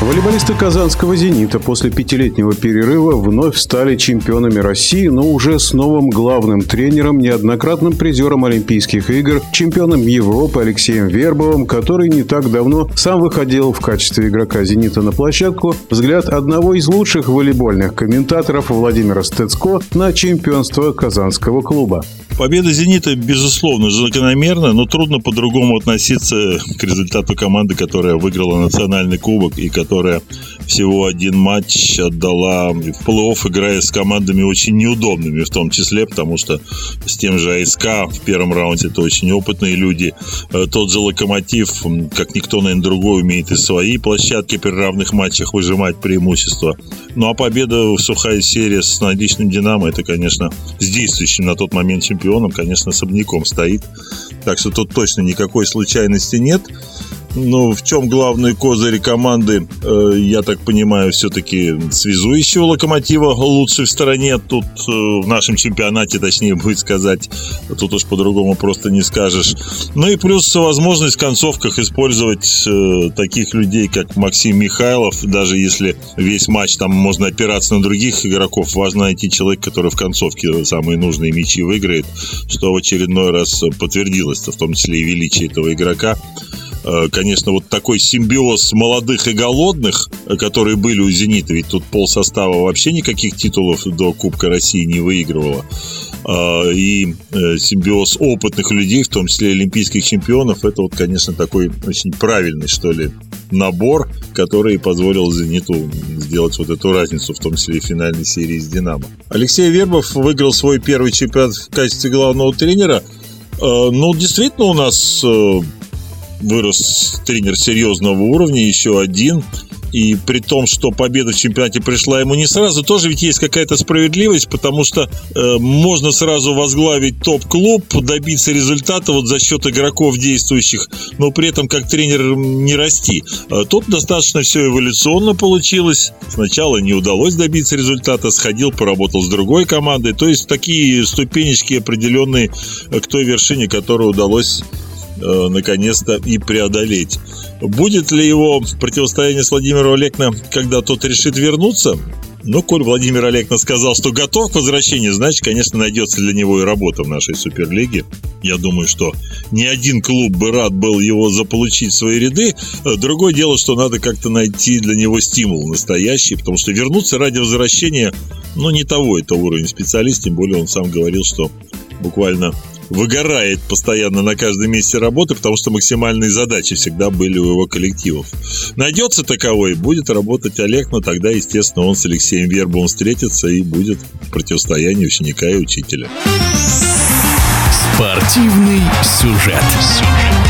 Волейболисты казанского «Зенита» после пятилетнего перерыва вновь стали чемпионами России, но уже с новым главным тренером, неоднократным призером Олимпийских игр, чемпионом Европы Алексеем Вербовым, который не так давно сам выходил в качестве игрока «Зенита» на площадку. Взгляд одного из лучших волейбольных комментаторов Владимира Стецко на чемпионство казанского клуба. Победа «Зенита», безусловно, закономерна, но трудно по-другому относиться к результату команды, которая выиграла национальный кубок и которая всего один матч отдала в плей-офф, играя с командами очень неудобными, в том числе, потому что с тем же АСК в первом раунде это очень опытные люди. Э, тот же Локомотив, как никто, наверное, другой, умеет и свои площадки при равных матчах выжимать преимущество. Ну а победа в сухая серия с наличным Динамо, это, конечно, с действующим на тот момент чемпионом, конечно, особняком стоит. Так что тут точно никакой случайности нет. Ну, в чем главный козырь команды, э, я так понимаю, все-таки связующего локомотива лучший в стороне. Тут э, в нашем чемпионате, точнее будет сказать, тут уж по-другому просто не скажешь. Ну и плюс возможность в концовках использовать э, таких людей, как Максим Михайлов. Даже если весь матч там можно опираться на других игроков, важно найти человека, который в концовке самые нужные мячи выиграет, что в очередной раз подтвердилось, в том числе и величие этого игрока. Э, конечно, вот такой симбиоз молодых и голодных, э, которые были у «Зенита», ведь тут пол состава вообще никаких титулов до Кубка России не выигрывало, э, и симбиоз опытных людей, в том числе олимпийских чемпионов, это вот, конечно, такой очень правильный, что ли, набор, который позволил «Зениту» сделать вот эту разницу, в том числе и в финальной серии с «Динамо». Алексей Вербов выиграл свой первый чемпионат в качестве главного тренера. Ну, действительно, у нас вырос тренер серьезного уровня, еще один. И при том, что победа в чемпионате пришла ему не сразу, тоже ведь есть какая-то справедливость, потому что э, можно сразу возглавить топ-клуб, добиться результата вот за счет игроков действующих, но при этом как тренер не расти. А тут достаточно все эволюционно получилось. Сначала не удалось добиться результата, сходил, поработал с другой командой. То есть такие ступенечки определенные к той вершине, которую удалось Э, наконец-то и преодолеть. Будет ли его противостояние с Владимиром Олекно, когда тот решит вернуться? Ну, коль Владимир Олекно сказал, что готов к возвращению, значит, конечно, найдется для него и работа в нашей Суперлиге. Я думаю, что ни один клуб бы рад был его заполучить в свои ряды. Э, другое дело, что надо как-то найти для него стимул настоящий, потому что вернуться ради возвращения, ну, не того это уровень специалист, тем более он сам говорил, что буквально выгорает постоянно на каждом месте работы, потому что максимальные задачи всегда были у его коллективов. Найдется таковой, будет работать Олег, но тогда, естественно, он с Алексеем Вербовым встретится и будет противостояние ученика и учителя. Спортивный сюжет.